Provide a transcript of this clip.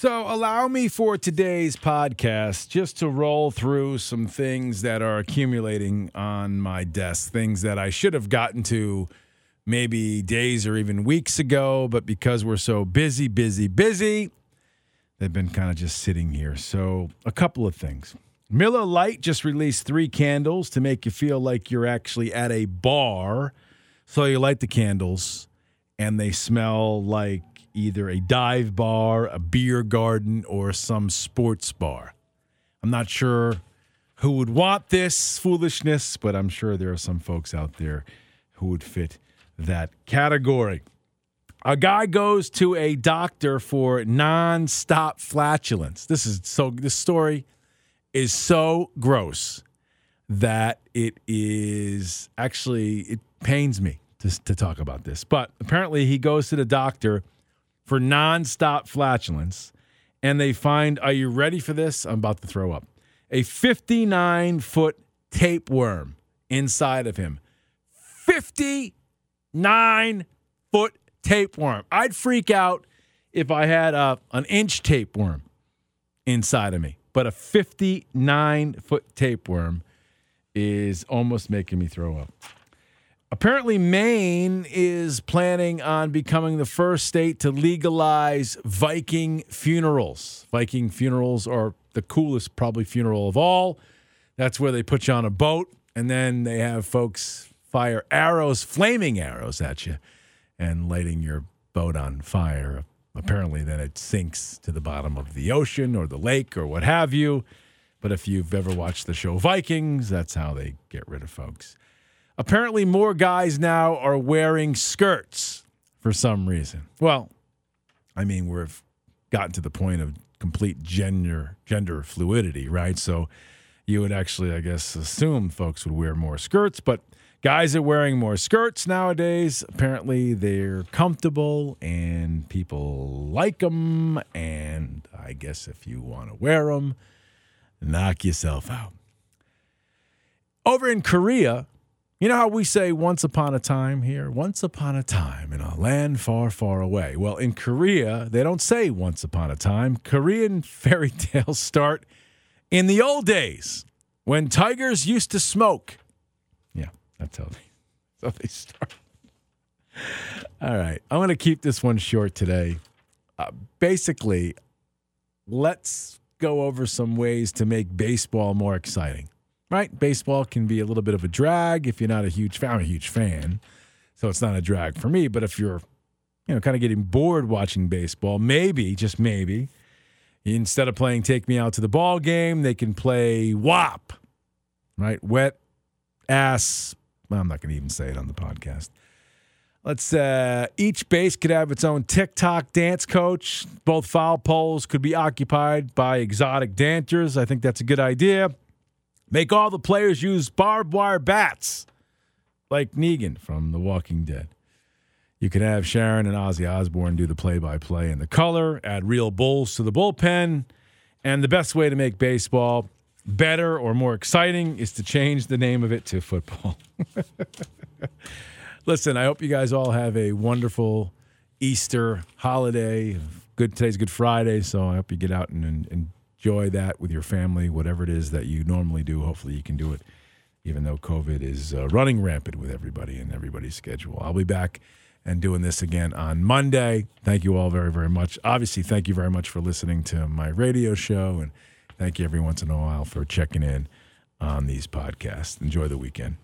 So, allow me for today's podcast just to roll through some things that are accumulating on my desk, things that I should have gotten to maybe days or even weeks ago, but because we're so busy, busy, busy, they've been kind of just sitting here. So, a couple of things. Miller Lite just released three candles to make you feel like you're actually at a bar. So, you light the candles and they smell like either a dive bar, a beer garden, or some sports bar. I'm not sure who would want this foolishness, but I'm sure there are some folks out there who would fit that category. A guy goes to a doctor for nonstop flatulence. This is so this story is so gross that it is actually it pains me to, to talk about this. But apparently he goes to the doctor for nonstop flatulence, and they find, are you ready for this? I'm about to throw up. A 59 foot tapeworm inside of him. 59 foot tapeworm. I'd freak out if I had a, an inch tapeworm inside of me, but a 59 foot tapeworm is almost making me throw up. Apparently, Maine is planning on becoming the first state to legalize Viking funerals. Viking funerals are the coolest, probably, funeral of all. That's where they put you on a boat and then they have folks fire arrows, flaming arrows at you, and lighting your boat on fire. Apparently, then it sinks to the bottom of the ocean or the lake or what have you. But if you've ever watched the show Vikings, that's how they get rid of folks. Apparently, more guys now are wearing skirts for some reason. Well, I mean, we've gotten to the point of complete gender gender fluidity, right? So you would actually, I guess, assume folks would wear more skirts, but guys are wearing more skirts nowadays. Apparently, they're comfortable and people like them. And I guess if you want to wear them, knock yourself out. Over in Korea, you know how we say once upon a time here? Once upon a time in a land far, far away. Well, in Korea, they don't say once upon a time. Korean fairy tales start in the old days when tigers used to smoke. Yeah, that's how they, that's how they start. All right. I'm going to keep this one short today. Uh, basically, let's go over some ways to make baseball more exciting right? Baseball can be a little bit of a drag if you're not a huge fan. I'm a huge fan, so it's not a drag for me. But if you're, you know, kind of getting bored watching baseball, maybe, just maybe, instead of playing Take Me Out to the Ball Game, they can play WAP, right? Wet ass. Well, I'm not going to even say it on the podcast. Let's uh, each base could have its own TikTok dance coach. Both foul poles could be occupied by exotic dancers. I think that's a good idea. Make all the players use barbed wire bats, like Negan from The Walking Dead. You could have Sharon and Ozzy Osbourne do the play by play and the color, add real bulls to the bullpen. And the best way to make baseball better or more exciting is to change the name of it to football. Listen, I hope you guys all have a wonderful Easter holiday. Good today's Good Friday, so I hope you get out and, and, and enjoy that with your family, whatever it is that you normally do. Hopefully, you can do it, even though COVID is uh, running rampant with everybody and everybody's schedule. I'll be back and doing this again on Monday. Thank you all very, very much. Obviously, thank you very much for listening to my radio show, and thank you every once in a while for checking in on these podcasts. Enjoy the weekend.